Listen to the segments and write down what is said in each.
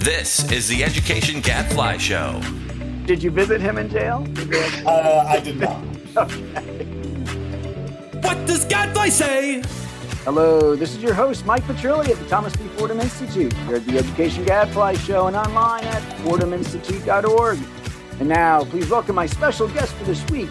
This is the Education Gadfly Show. Did you visit him in jail? Uh, I did not. What does Gadfly say? Hello, this is your host, Mike Petrilli at the Thomas B. Fordham Institute. Here at the Education Gadfly Show and online at fordhaminstitute.org. And now, please welcome my special guest for this week,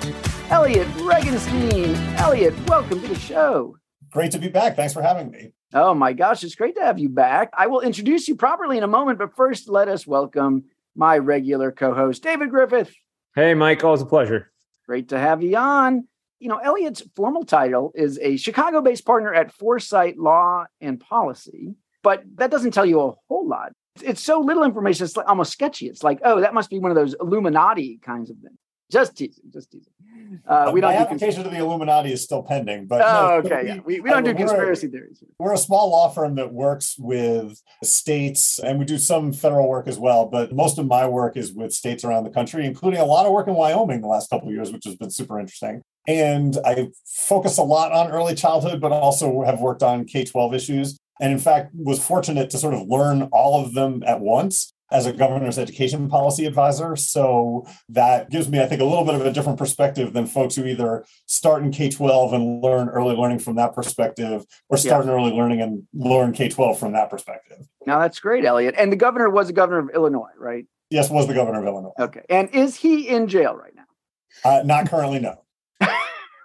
Elliot Regenstein. Elliot, welcome to the show. Great to be back. Thanks for having me. Oh my gosh, it's great to have you back. I will introduce you properly in a moment, but first, let us welcome my regular co host, David Griffith. Hey, Mike, always a pleasure. Great to have you on. You know, Elliot's formal title is a Chicago based partner at Foresight Law and Policy, but that doesn't tell you a whole lot. It's so little information, it's almost sketchy. It's like, oh, that must be one of those Illuminati kinds of things. Just teasing, just teasing. Uh, we My don't do application to the Illuminati is still pending, but Oh, no, okay. we- yeah. We, we don't do uh, conspiracy theories. We're a small law firm that works with states and we do some federal work as well. But most of my work is with states around the country, including a lot of work in Wyoming the last couple of years, which has been super interesting. And I focus a lot on early childhood, but also have worked on K 12 issues. And in fact, was fortunate to sort of learn all of them at once as a governor's education policy advisor. So that gives me, I think, a little bit of a different perspective than folks who either start in K 12 and learn early learning from that perspective, or start in early learning and learn K 12 from that perspective. Now, that's great, Elliot. And the governor was the governor of Illinois, right? Yes, was the governor of Illinois. Okay. And is he in jail right now? Uh, not currently, no.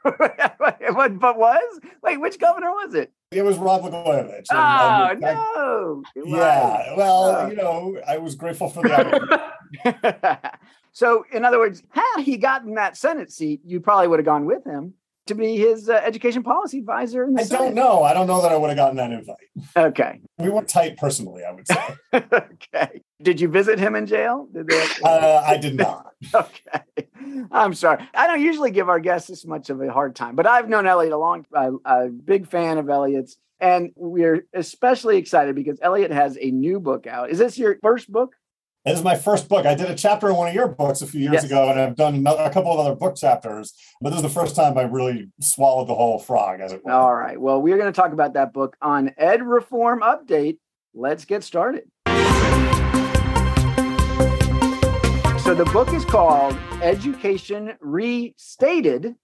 but, but was? Wait, which governor was it? It was Rod Blagojevich. Oh, I- no. Yeah, well, Oh. you know, I was grateful for opportunity. so, in other words, had he gotten that Senate seat, you probably would have gone with him to be his uh, education policy advisor. In the I don't know. I don't know that I would have gotten that invite. Okay. We weren't tight personally, I would say. okay. Did you visit him in jail? Did they Uh, I did not. okay. I'm sorry. I don't usually give our guests this much of a hard time, but I've known Elliot a long I'm a big fan of Elliot's. And we're especially excited because Elliot has a new book out. Is this your first book? This is my first book. I did a chapter in one of your books a few years Yes. ago, and I've done a couple of other book chapters. But this is the first time I really swallowed the whole frog, as it were. All right. Well, we're going to talk about that book on Ed Reform Update. Let's get started. So the book is called Education Restated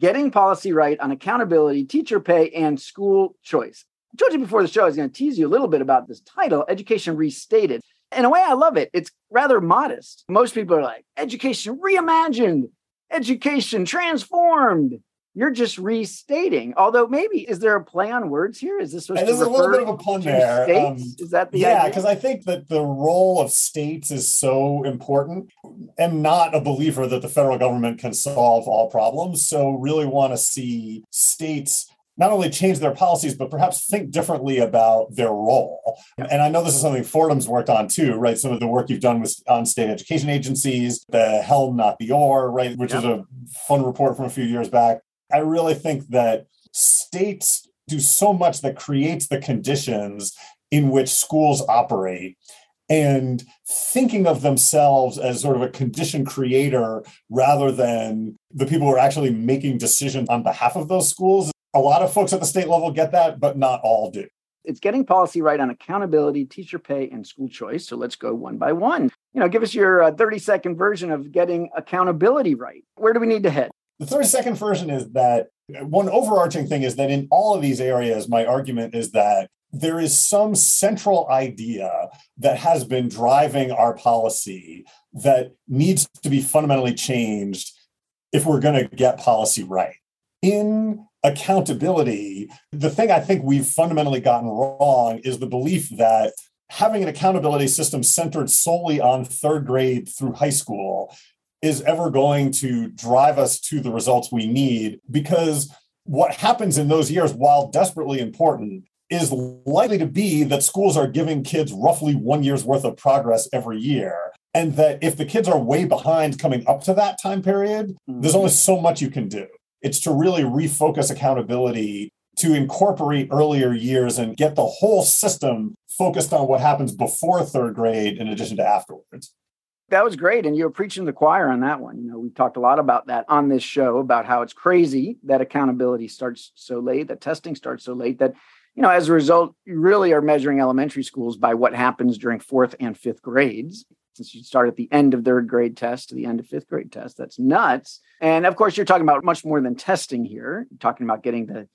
Getting Policy Right on Accountability, Teacher Pay, and School Choice. I told you before the show I was going to tease you a little bit about this title, Education Restated. In a way, I love it. It's rather modest. Most people are like, education reimagined, education transformed. You're just restating. Although maybe is there a play on words here? Is this supposed there's a little bit of a pun there. states? Um, is that the yeah, because I think that the role of states is so important. I'm not a believer that the federal government can solve all problems. So, really want to see states not only change their policies, but perhaps think differently about their role. And I know this is something Fordham's worked on too, right? Some of the work you've done with on state education agencies, the helm, not the oar, right? Which is a fun report from a few years back. I really think that states do so much that creates the conditions in which schools operate and thinking of themselves as sort of a condition creator rather than the people who are actually making decisions on behalf of those schools. A lot of folks at the state level get that, but not all do. it's getting policy right on accountability, teacher pay, and school choice. So let's go one by one. You know, give us your uh, 30 second version of getting accountability right. Where do we need to head? The 30 second version is that one overarching thing is that in all of these areas, my argument is that there is some central idea that has been driving our policy that needs to be fundamentally changed if we're going to get policy right. In accountability, the thing I think we've fundamentally gotten wrong is the belief that having an accountability system centered solely on third grade through high school is ever going to drive us to the results we need because what happens in those years, while desperately important, is likely to be that schools are giving kids roughly one year's worth of progress every year. And that if the kids are way behind coming up to that time period, there's only mm-hmm. so much you can do. It's to really refocus accountability to incorporate earlier years and get the whole system focused on what happens before third grade in addition to afterwards. That was great. And you were preaching the choir on that one. You know, we talked a lot about that on this show about how it's crazy that accountability starts so late, that testing starts so late, that you know, as a result, you really are measuring elementary schools by what happens during fourth and fifth grades. Since you start at the end of third grade test to the end of fifth grade test, that's nuts. And of course, you're talking about much more than testing here. You're talking about getting the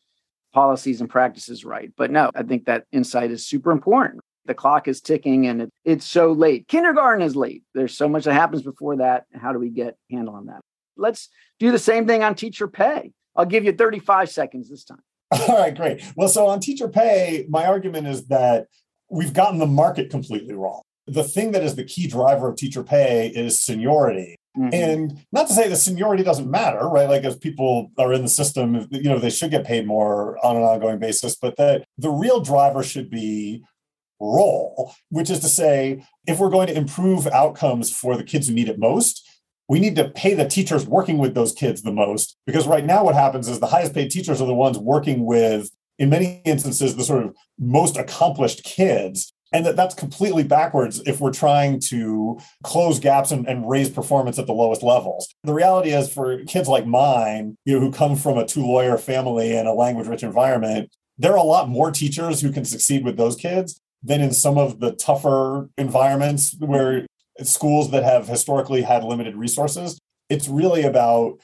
policies and practices right. But no, I think that insight is super important. The clock is ticking and it, it's so late. Kindergarten is late. There's so much that happens before that. How do we get handle on that? Let's do the same thing on teacher pay. I'll give you 35 seconds this time. All right, great. Well, so on teacher pay, my argument is that we've gotten the market completely wrong. The thing that is the key driver of teacher pay is seniority. Mm-hmm. And not to say that seniority doesn't matter, right? Like as people are in the system, you know, they should get paid more on an ongoing basis, but that the real driver should be role, which is to say, if we're going to improve outcomes for the kids who need it most, we need to pay the teachers working with those kids the most. Because right now, what happens is the highest paid teachers are the ones working with, in many instances, the sort of most accomplished kids. And that that's completely backwards if we're trying to close gaps and, and raise performance at the lowest levels. The reality is for kids like mine, you know, who come from a two lawyer family and a language rich environment, there are a lot more teachers who can succeed with those kids than in some of the tougher environments where schools that have historically had limited resources. It's really about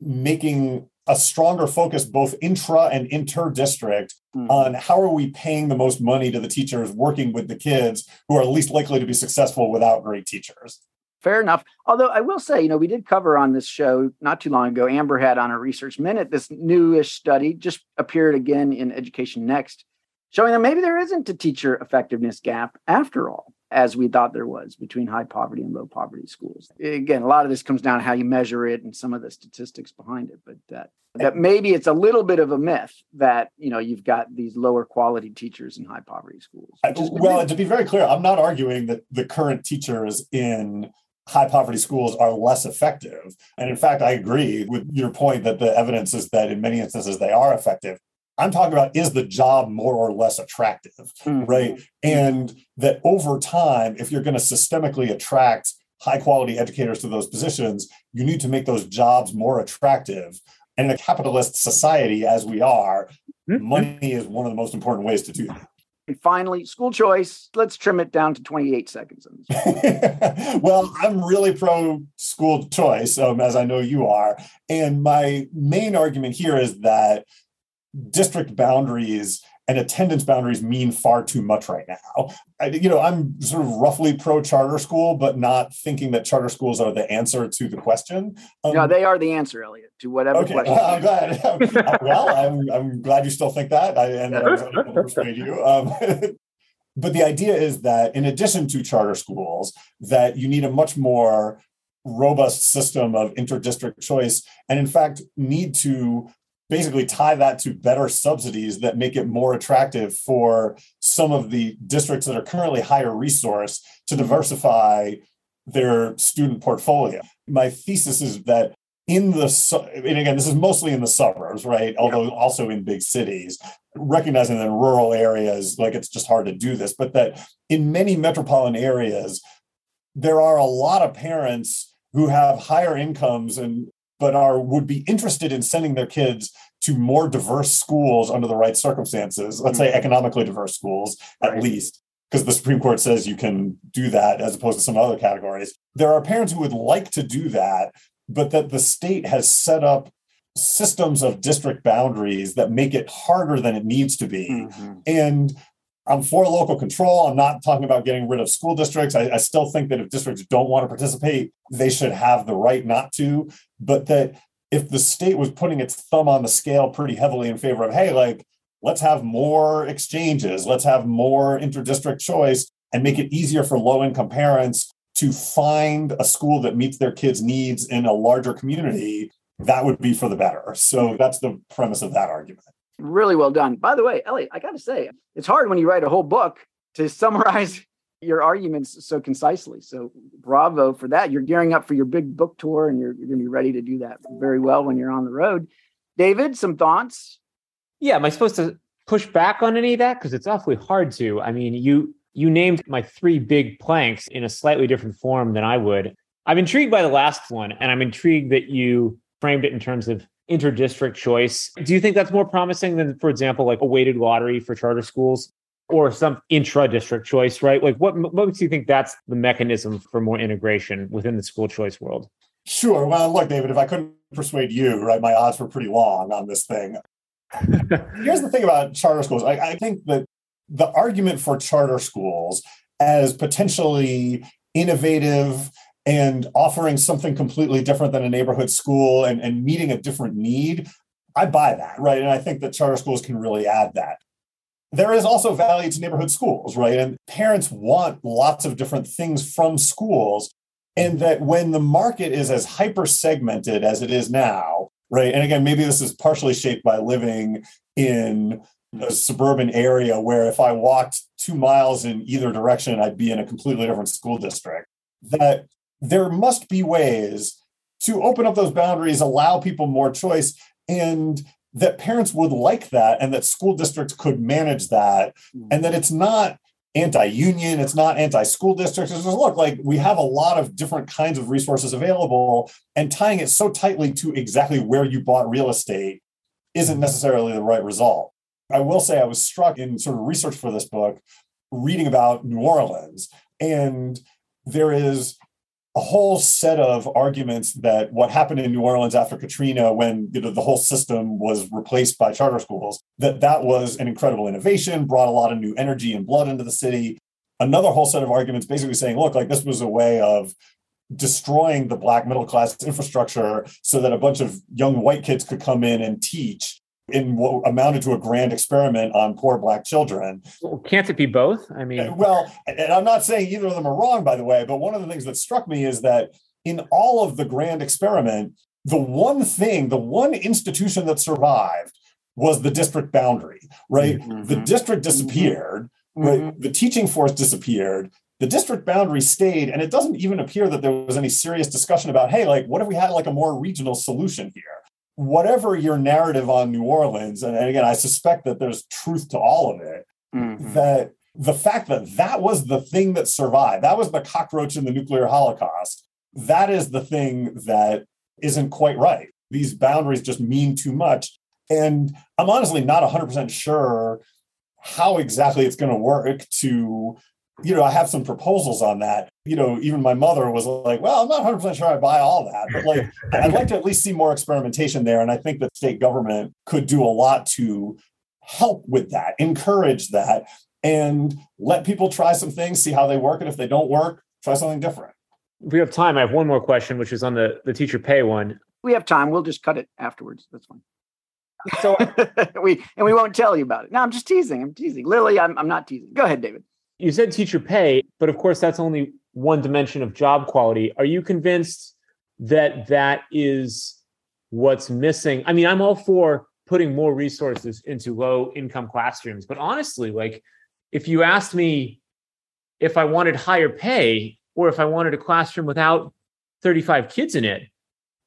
making a stronger focus both intra and inter district mm-hmm. on how are we paying the most money to the teachers working with the kids who are least likely to be successful without great teachers. Fair enough. Although i will say you know we did cover on this show not too long ago amber had on a research minute this newish study just appeared again in education next showing that maybe there isn't a teacher effectiveness gap after all as we thought there was between high poverty and low poverty schools. Again, a lot of this comes down to how you measure it and some of the statistics behind it, but that that maybe it's a little bit of a myth that you know you've got these lower quality teachers in high poverty schools. Well, to be very clear, I'm not arguing that the current teachers in high poverty schools are less effective. And in fact, I agree with your point that the evidence is that in many instances they are effective. I'm talking about is the job more or less attractive, mm-hmm. right? And that over time, if you're going to systemically attract high quality educators to those positions, you need to make those jobs more attractive. And in a capitalist society as we are, mm-hmm. money is one of the most important ways to do that. And finally, school choice. Let's trim it down to 28 seconds. well, I'm really pro school choice, um, as I know you are. And my main argument here is that district boundaries and attendance boundaries mean far too much right now. I, you know, I'm sort of roughly pro charter school, but not thinking that charter schools are the answer to the question. Um, no, they are the answer, Elliot, to whatever okay, question. I'm glad. well, I'm, I'm glad you still think that, I, and I was able to persuade you. Um, but the idea is that in addition to charter schools, that you need a much more robust system of interdistrict choice, and in fact, need to basically tie that to better subsidies that make it more attractive for some of the districts that are currently higher resource to mm-hmm. diversify their student portfolio. My thesis is that in the and again this is mostly in the suburbs right although also in big cities recognizing that in rural areas like it's just hard to do this but that in many metropolitan areas there are a lot of parents who have higher incomes and but are would be interested in sending their kids to more diverse schools under the right circumstances let's say mm-hmm. economically diverse schools at right. least because the supreme court says you can do that as opposed to some other categories there are parents who would like to do that but that the state has set up systems of district boundaries that make it harder than it needs to be mm-hmm. and I'm for local control. I'm not talking about getting rid of school districts. I, I, still think that if districts don't want to participate, they should have the right not to. But that if the state was putting its thumb on the scale pretty heavily in favor of, hey, like, let's have more exchanges, let's have more interdistrict choice, and make it easier for low income parents to find a school that meets their kids' needs in a larger community, that would be for the better. So that's the premise of that argument. Really well done. By the way, Elliot, I got to say, it's hard when you write a whole book to summarize your arguments so concisely. So bravo for that. You're gearing up for your big book tour and you're, you're going to be ready to do that very well when you're on the road. David, some thoughts? Yeah, am I supposed to push back on any of that? Because it's awfully hard to. I mean, you you named my three big planks in a slightly different form than I would. I'm intrigued by the last one, and I'm intrigued that you framed it in terms of interdistrict choice. Do you think that's more promising than, for example, like a weighted lottery for charter schools or some intra-district choice, right? Like what what makes you think that's the mechanism for more integration within the school choice world? Sure. Well, look, David, if I couldn't persuade you, right, my odds were pretty long on this thing. Here's the thing about charter schools. I, I think that the argument for charter schools as potentially innovative and offering something completely different than a neighborhood school and, and meeting a different need, I buy that, right? And I think that charter schools can really add that. There is also value to neighborhood schools, right? And parents want lots of different things from schools. And that when the market is as hyper segmented as it is now, right? And again, maybe this is partially shaped by living in a suburban area where if I walked two miles in either direction, I'd be in a completely different school district. That there must be ways to open up those boundaries, allow people more choice, and that parents would like that, and that school districts could manage that, hmm. and that it's not anti-union, it's not anti-school districts. It's just look like we have a lot of different kinds of resources available, and tying it so tightly to exactly where you bought real estate isn't necessarily the right result. I will say I was struck in sort of research for this book, reading about New Orleans, and there is a whole set of arguments that what happened in New Orleans after Katrina, when you know the whole system was replaced by charter schools, that that was an incredible innovation, brought a lot of new energy and blood into the city. Another whole set of arguments basically saying, look, like this was a way of destroying the black middle class infrastructure so that a bunch of young white kids could come in and teach in what amounted to a grand experiment on poor black children. Well, can't it be both? I mean, well, and I'm not saying either of them are wrong, by the way, but one of the things that struck me is that in all of the grand experiment, the one thing, the one institution that survived was the district boundary, right? Mm-hmm. The district disappeared, mm-hmm. right? The teaching force disappeared. The district boundary stayed, and it doesn't even appear that there was any serious discussion about, hey, like, what if we had like a more regional solution here? Whatever your narrative on New Orleans, and, again, I suspect that there's truth to all of it, mm-hmm. that the fact that that was the thing that survived, that was the cockroach in the nuclear holocaust, that is the thing that isn't quite right. These boundaries just mean too much. And I'm honestly not 100% sure how exactly it's going to work to you know, I have some proposals on that. You know, even my mother was like, well, I'm not 100% sure I buy all that, but like, I'd like to at least see more experimentation there. And I think that state government could do a lot to help with that, encourage that, and let people try some things, see how they work. And if they don't work, try something different. If we have time, I have one more question, which is on the, the teacher pay one. We have time. We'll just cut it afterwards. That's fine. So we and we won't tell you about it. No, I'm just teasing. I'm teasing. Lilly, I'm, I'm not teasing. Go ahead, David. You said teacher pay, but of course, that's only one dimension of job quality. Are you convinced that that is what's missing? I mean, I'm all for putting more resources into low income classrooms, but honestly, like if you asked me if I wanted higher pay or if I wanted a classroom without 35 kids in it,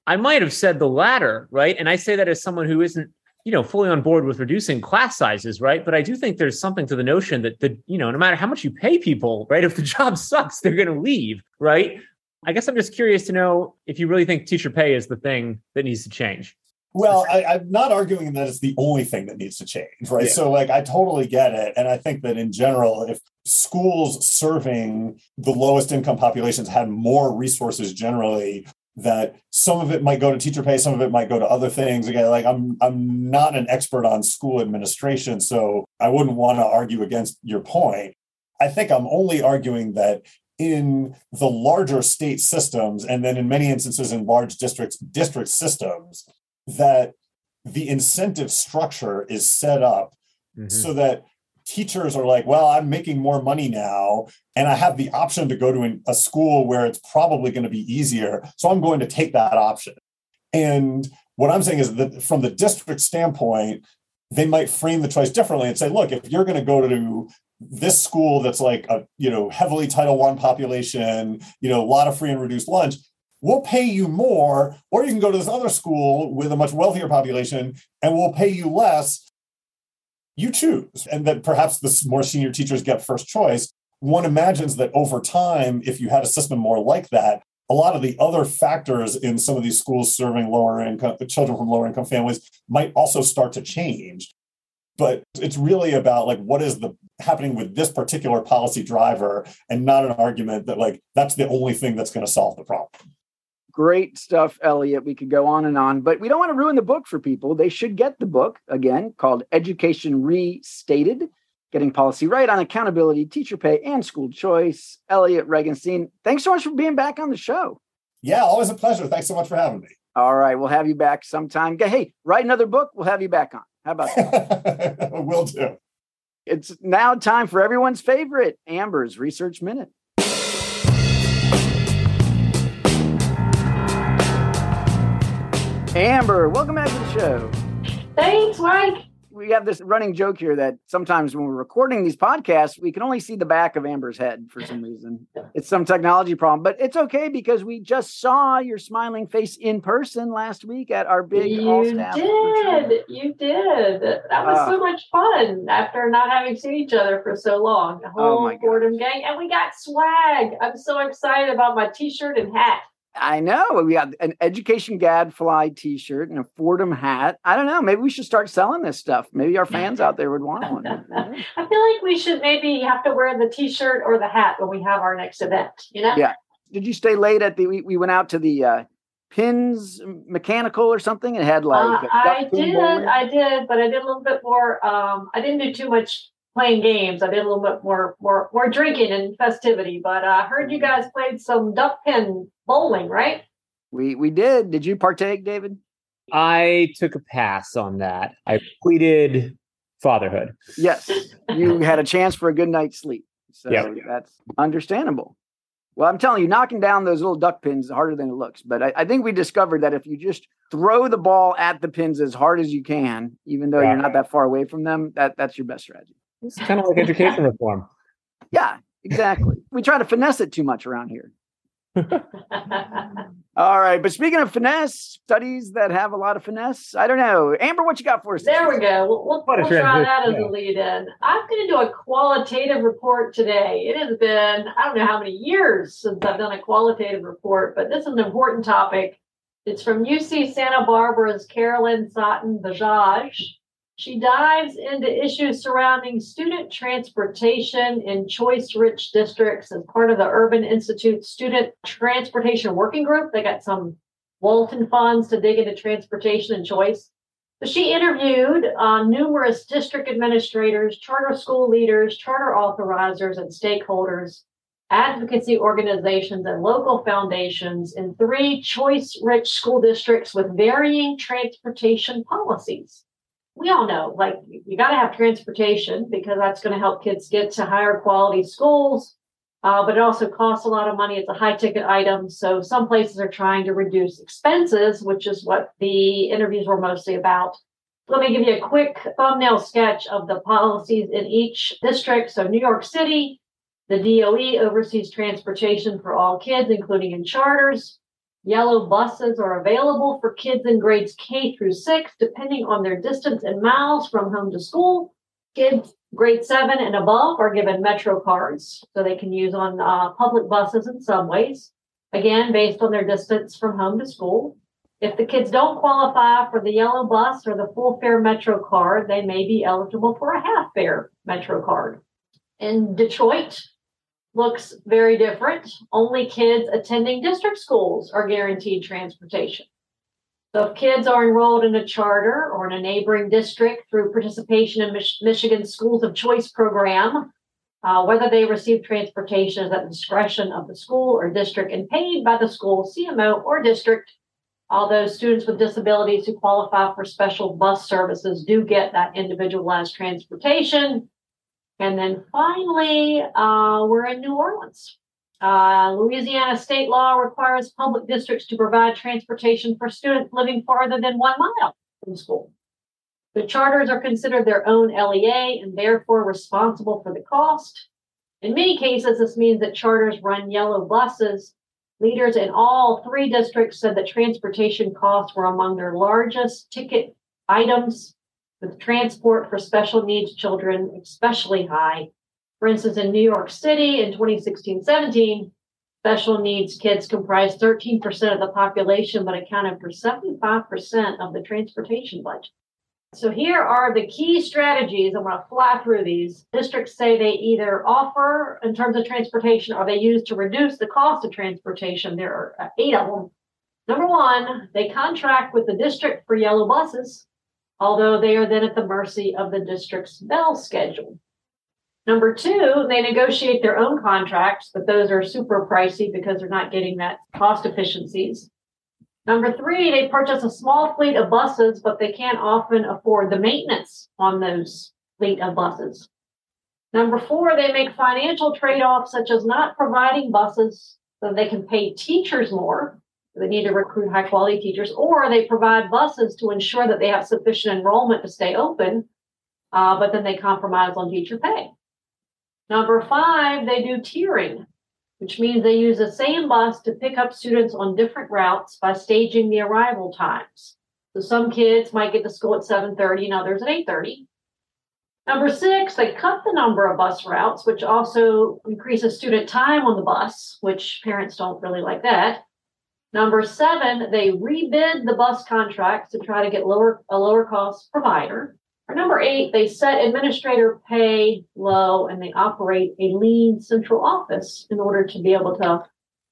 I might have said the latter, right? And I say that as someone who isn't you know fully on board with reducing class sizes right? But i do think there's something to the notion that the you know no matter how much you pay people right if the job sucks they're going to leave right? I guess i'm just curious to know if you really think teacher pay is the thing that needs to change. Well I, am not arguing that it's the only thing that needs to change right? Yeah. so like i totally get it. And i think that in general if schools serving the lowest income populations had more resources generally that some of it might go to teacher pay, some of it might go to other things. Again, like I'm I'm not an expert on school administration, so I wouldn't want to argue against your point. I think I'm only arguing that in the larger state systems, and then in many instances in large districts, district systems, that the incentive structure is set up mm-hmm. so that teachers are like, well, I'm making more money now, and I have the option to go to a school where it's probably going to be easier. So I'm going to take that option. And what I'm saying is that from the district standpoint, they might frame the choice differently and say, look, if you're going to go to this school that's like a you know heavily title one population you know a lot of free and reduced lunch we'll pay you more or you can go to this other school with a much wealthier population and we'll pay you less you choose. And that perhaps the more senior teachers get first choice. One imagines that over time, if you had a system more like that, a lot of the other factors in some of these schools serving lower income children from lower income families might also start to change but it's really about like what is the happening with this particular policy driver and not an argument that like that's the only thing that's going to solve the problem great stuff elliot. We could go on and on but we don't want to ruin the book for people. They should get the book again called education restated getting policy right on accountability teacher pay and school choice. Elliot regenstein thanks so much for being back on the show. Yeah always a pleasure. Thanks so much for having me. All right we'll have you back sometime. Hey write another book. We'll have you back on. How about that? Will do. It's now time for everyone's favorite amber's research minute Amber, welcome back to the show. Thanks, Mike. We have this running joke here that sometimes when we're recording these podcasts, we can only see the back of Amber's head for some reason. It's some technology problem, but it's okay because we just saw your smiling face in person last week at our big you all staff. did. You did. That was uh, so much fun after not having seen each other for so long. The oh whole oh Fordham gang. And we got swag. I'm so excited about my t shirt and hat. I know. We got an Education Gadfly T-shirt and a Fordham hat. I don't know. Maybe we should start selling this stuff. Maybe our fans out there would want one. I feel like we should maybe have to wear the T-shirt or the hat when we have our next event. You know? Yeah. Did you stay late at the? We, we went out to the uh, Pins Mechanical or something. It had like. Uh, I did. Bowling. I did, but I did a little bit more. Um, I didn't do too much playing games. I did a little bit more more more drinking and festivity. But I uh, heard you guys played some duck pin bowling, right? We we did. Did you partake, David? I took a pass on that. I pleaded fatherhood. Yes, you had a chance for a good night's sleep. So yep. that's understandable. Well, I'm telling you, knocking down those little duck pins is harder than it looks. But I, I, think we discovered that if you just throw the ball at the pins as hard as you can, even though yeah. you're not that far away from them, that that's your best strategy. It's kind of like education reform. Yeah, exactly. we try to finesse it too much around here. All right, but speaking of finesse, studies that have a lot of finesse. I don't know, Amber, what you got for us? There we go. We'll, we'll, we'll try that as a lead in. I'm going to do a qualitative report today. It has been I don't know how many years since I've done a qualitative report, but this is an important topic. It's from UC Santa Barbara's Carolyn Sattin-Bajaj. She dives into issues surrounding student transportation in choice rich districts as part of the Urban Institute Student Transportation Working Group. They got some Walton funds to dig into transportation and choice. But she interviewed uh, numerous district administrators, charter school leaders, charter authorizers, and stakeholders, advocacy organizations, and local foundations in three choice rich school districts with varying transportation policies we all know like you got to have transportation because that's going to help kids get to higher quality schools. Uh, but it also costs a lot of money. It's a high ticket item. So some places are trying to reduce expenses which is what the interviews were mostly about. Let me give you a quick thumbnail sketch of the policies in each district. So new york city the doe oversees transportation for all kids including in charters Yellow buses are available for kids in grades K through six, depending on their distance in miles from home to school. Kids grade seven and above are given Metro cards, so they can use on uh, public buses and subways, again, based on their distance from home to school. If the kids don't qualify for the yellow bus or the full fare Metro card, they may be eligible for a half fare Metro card. In Detroit, looks very different. Only kids attending district schools are guaranteed transportation. So if kids are enrolled in a charter or in a neighboring district through participation in Mich- Michigan Schools of Choice program, uh, whether they receive transportation is at the discretion of the school or district and paid by the school, CMO, or district. Although students with disabilities who qualify for special bus services do get that individualized transportation, and then finally, uh, we're in New Orleans. Uh, Louisiana state law requires public districts to provide transportation for students living farther than one mile from school. The charters are considered their own LEA and therefore responsible for the cost. In many cases, this means that charters run yellow buses. Leaders in all three districts said that transportation costs were among their largest ticket items with transport for special needs children especially high. For instance, in New York City in 2016 17, Special needs kids comprised 13% of the population, but accounted for 75% of the transportation budget. So here are the key strategies. I'm going to fly through these. Districts say they either offer in terms of transportation or they use to reduce the cost of transportation. There are eight of them. Number one, they contract with the district for yellow buses, although they are then at the mercy of the district's bell schedule. Number two, they negotiate their own contracts, but those are super pricey because they're not getting that cost efficiencies. Number three, they purchase a small fleet of buses, but they can't often afford the maintenance on those fleet of buses. Number four, they make financial trade offs such as not providing buses so they can pay teachers more. They need to recruit high quality teachers, or they provide buses to ensure that they have sufficient enrollment to stay open, uh, but then they compromise on teacher pay. Number five, they do tiering which means they use the same bus to pick up students on different routes by staging the arrival times. So some kids might get to school at 7:30 and others at 8:30. Number six, they cut the number of bus routes, which also increases student time on the bus, which parents don't really like that. Number seven, they rebid the bus contracts to try to get lower a lower cost provider. For number eight, they set administrator pay low and they operate a lean central office in order to be able to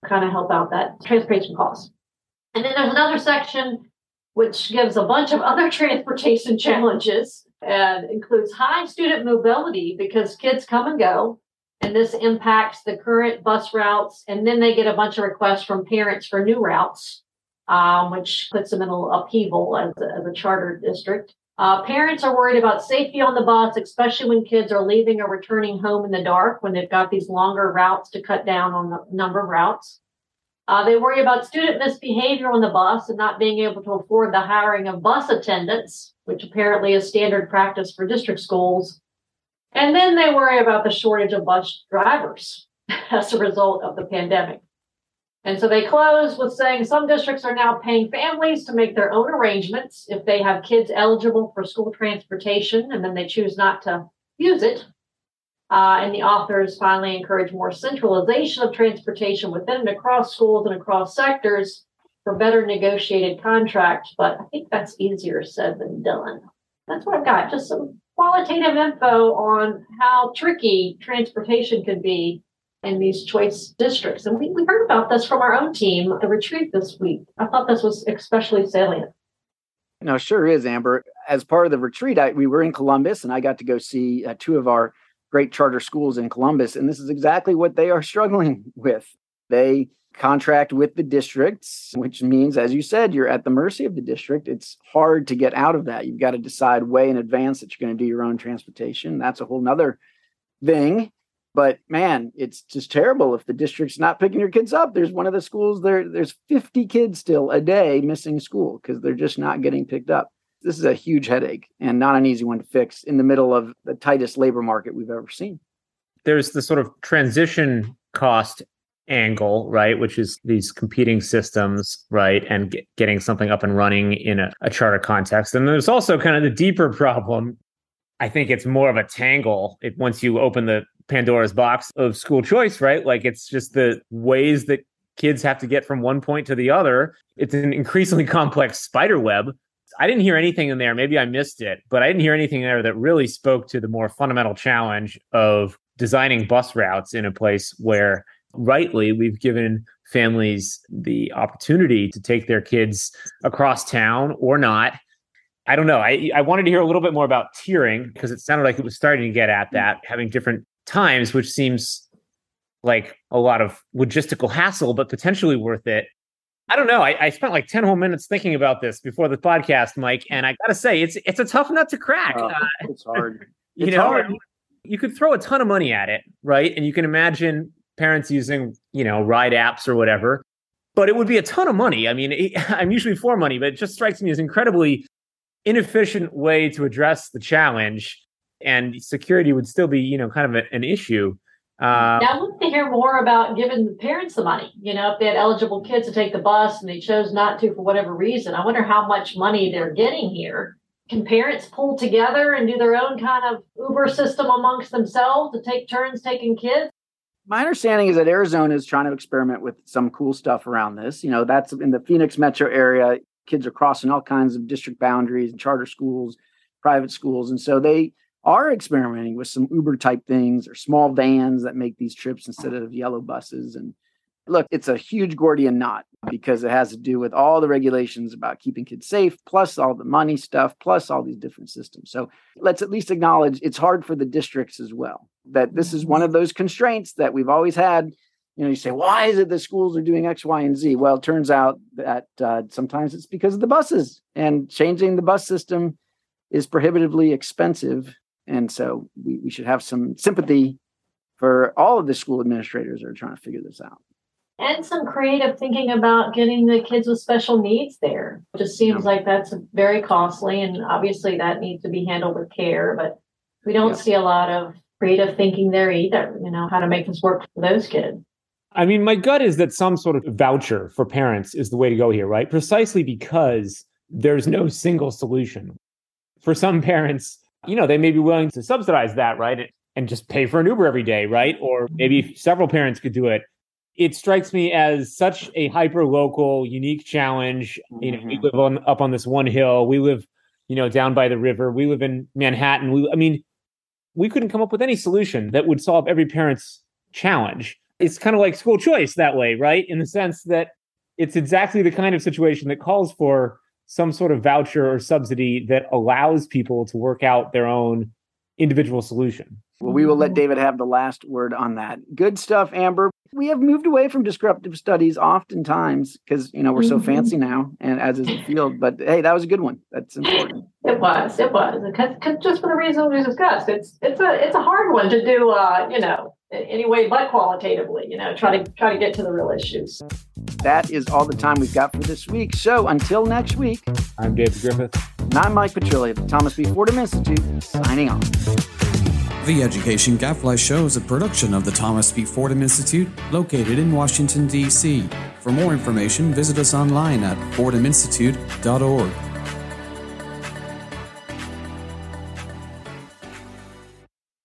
kind of help out that transportation cost. And then there's another section which gives a bunch of other transportation challenges and includes high student mobility because kids come and go. And this impacts the current bus routes. And then they get a bunch of requests from parents for new routes, um, which puts them in a upheaval as a, as a charter district. Uh, parents are worried about safety on the bus, especially when kids are leaving or returning home in the dark when they've got these longer routes to cut down on the number of routes. Uh, they worry about student misbehavior on the bus and not being able to afford the hiring of bus attendants, which apparently is standard practice for district schools. And then they worry about the shortage of bus drivers as a result of the pandemic. And so they close with saying some districts are now paying families to make their own arrangements if they have kids eligible for school transportation and then they choose not to use it. Uh, and the authors finally encourage more centralization of transportation within and across schools and across sectors for better negotiated contracts. But I think that's easier said than done. That's what I've got. Just some qualitative info on how tricky transportation can be in these choice districts. And we, we heard about this from our own team the retreat this week. I thought this was especially salient. No, sure is, Amber. As part of the retreat, I, we were in Columbus and I got to go see uh, two of our great charter schools in Columbus. And this is exactly what they are struggling with. They contract with the districts, which means, as you said, you're at the mercy of the district. It's hard to get out of that. You've got to decide way in advance that you're going to do your own transportation. That's a whole nother thing. But man, it's just terrible if the district's not picking your kids up. There's one of the schools there, there's 50 kids still a day missing school because they're just not getting picked up. This is a huge headache and not an easy one to fix in the middle of the tightest labor market we've ever seen. There's the sort of transition cost angle, right, which is these competing systems, right, and get, getting something up and running in a, a charter context. And there's also kind of the deeper problem. I think it's more of a tangle. It, once you open the Pandora's box of school choice, right? Like it's just the ways that kids have to get from one point to the other. It's an increasingly complex spider web. I didn't hear anything in there. Maybe I missed it, but I didn't hear anything there that really spoke to the more fundamental challenge of designing bus routes in a place where rightly we've given families the opportunity to take their kids across town or not I don't know. I, I wanted to hear a little bit more about tiering because it sounded like it was starting to get at that, having different times, which seems like a lot of logistical hassle, but potentially worth it. I don't know. I, I, spent like 10 whole minutes thinking about this before the podcast, Mike, and I gotta say, it's it's a tough nut to crack. Uh, it's hard. you know, hard. you could throw a ton of money at it, right? And you can imagine parents using, you know, ride apps or whatever, but it would be a ton of money. I mean, I'm usually for money, but it just strikes me as incredibly inefficient way to address the challenge and security would still be, you know, kind of a, an issue. Uh, now, I want to hear more about giving the parents the money. You know, if they had eligible kids to take the bus and they chose not to for whatever reason, I wonder how much money they're getting here. Can parents pull together and do their own kind of Uber system amongst themselves to take turns taking kids? My understanding is that Arizona is trying to experiment with some cool stuff around this. You know, that's in the Phoenix metro area. Kids are crossing all kinds of district boundaries, and charter schools, private schools. And so they are experimenting with some Uber type things or small vans that make these trips instead of yellow buses. And look, it's a huge Gordian knot because it has to do with all the regulations about keeping kids safe, plus all the money stuff, plus all these different systems. So let's at least acknowledge it's hard for the districts as well that this is one of those constraints that we've always had. You know, you say, why is it the schools are doing X, Y, and Z? Well, it turns out that uh, sometimes it's because of the buses, and changing the bus system is prohibitively expensive. And so we, we should have some sympathy for all of the school administrators that are trying to figure this out. And some creative thinking about getting the kids with special needs there. It just seems yeah. like that's very costly, and obviously that needs to be handled with care. But we don't yeah. see a lot of creative thinking there either, you know, how to make this work for those kids. I mean, my gut is that some sort of voucher for parents is the way to go here, right? Precisely because there's no single solution. For some parents, you know, they may be willing to subsidize that, right? And just pay for an Uber every day, right? Or maybe mm-hmm. several parents could do it. It strikes me as such a hyper local, unique challenge. You know, we mm-hmm. live on up on this one hill. We live, you know, down by the river. We live in Manhattan. We, I mean, we couldn't come up with any solution that would solve every parent's challenge. It's kind of like school choice that way, right? In the sense that it's exactly the kind of situation that calls for some sort of voucher or subsidy that allows people to work out their own individual solution. Well, we will let David have the last word on that. Good stuff, Amber. We have moved away from descriptive studies oftentimes because you know we're so mm-hmm. fancy now, and as is the field. But hey, that was a good one. That's important. It was. It was. Cause, cause just for the reason we discussed, it's it's a it's a hard one to do. Uh, you know, anyway, but qualitatively. You know, try to try to get to the real issues. That is all the time we've got for this week. So until next week, I'm David Griffith. And I'm Mike Petrilli of the Thomas B. Fordham Institute, signing off. The Education Gadfly Show is a production of the Thomas B. Fordham Institute, located in Washington, D.C. For more information, visit us online at fordhaminstitute.org.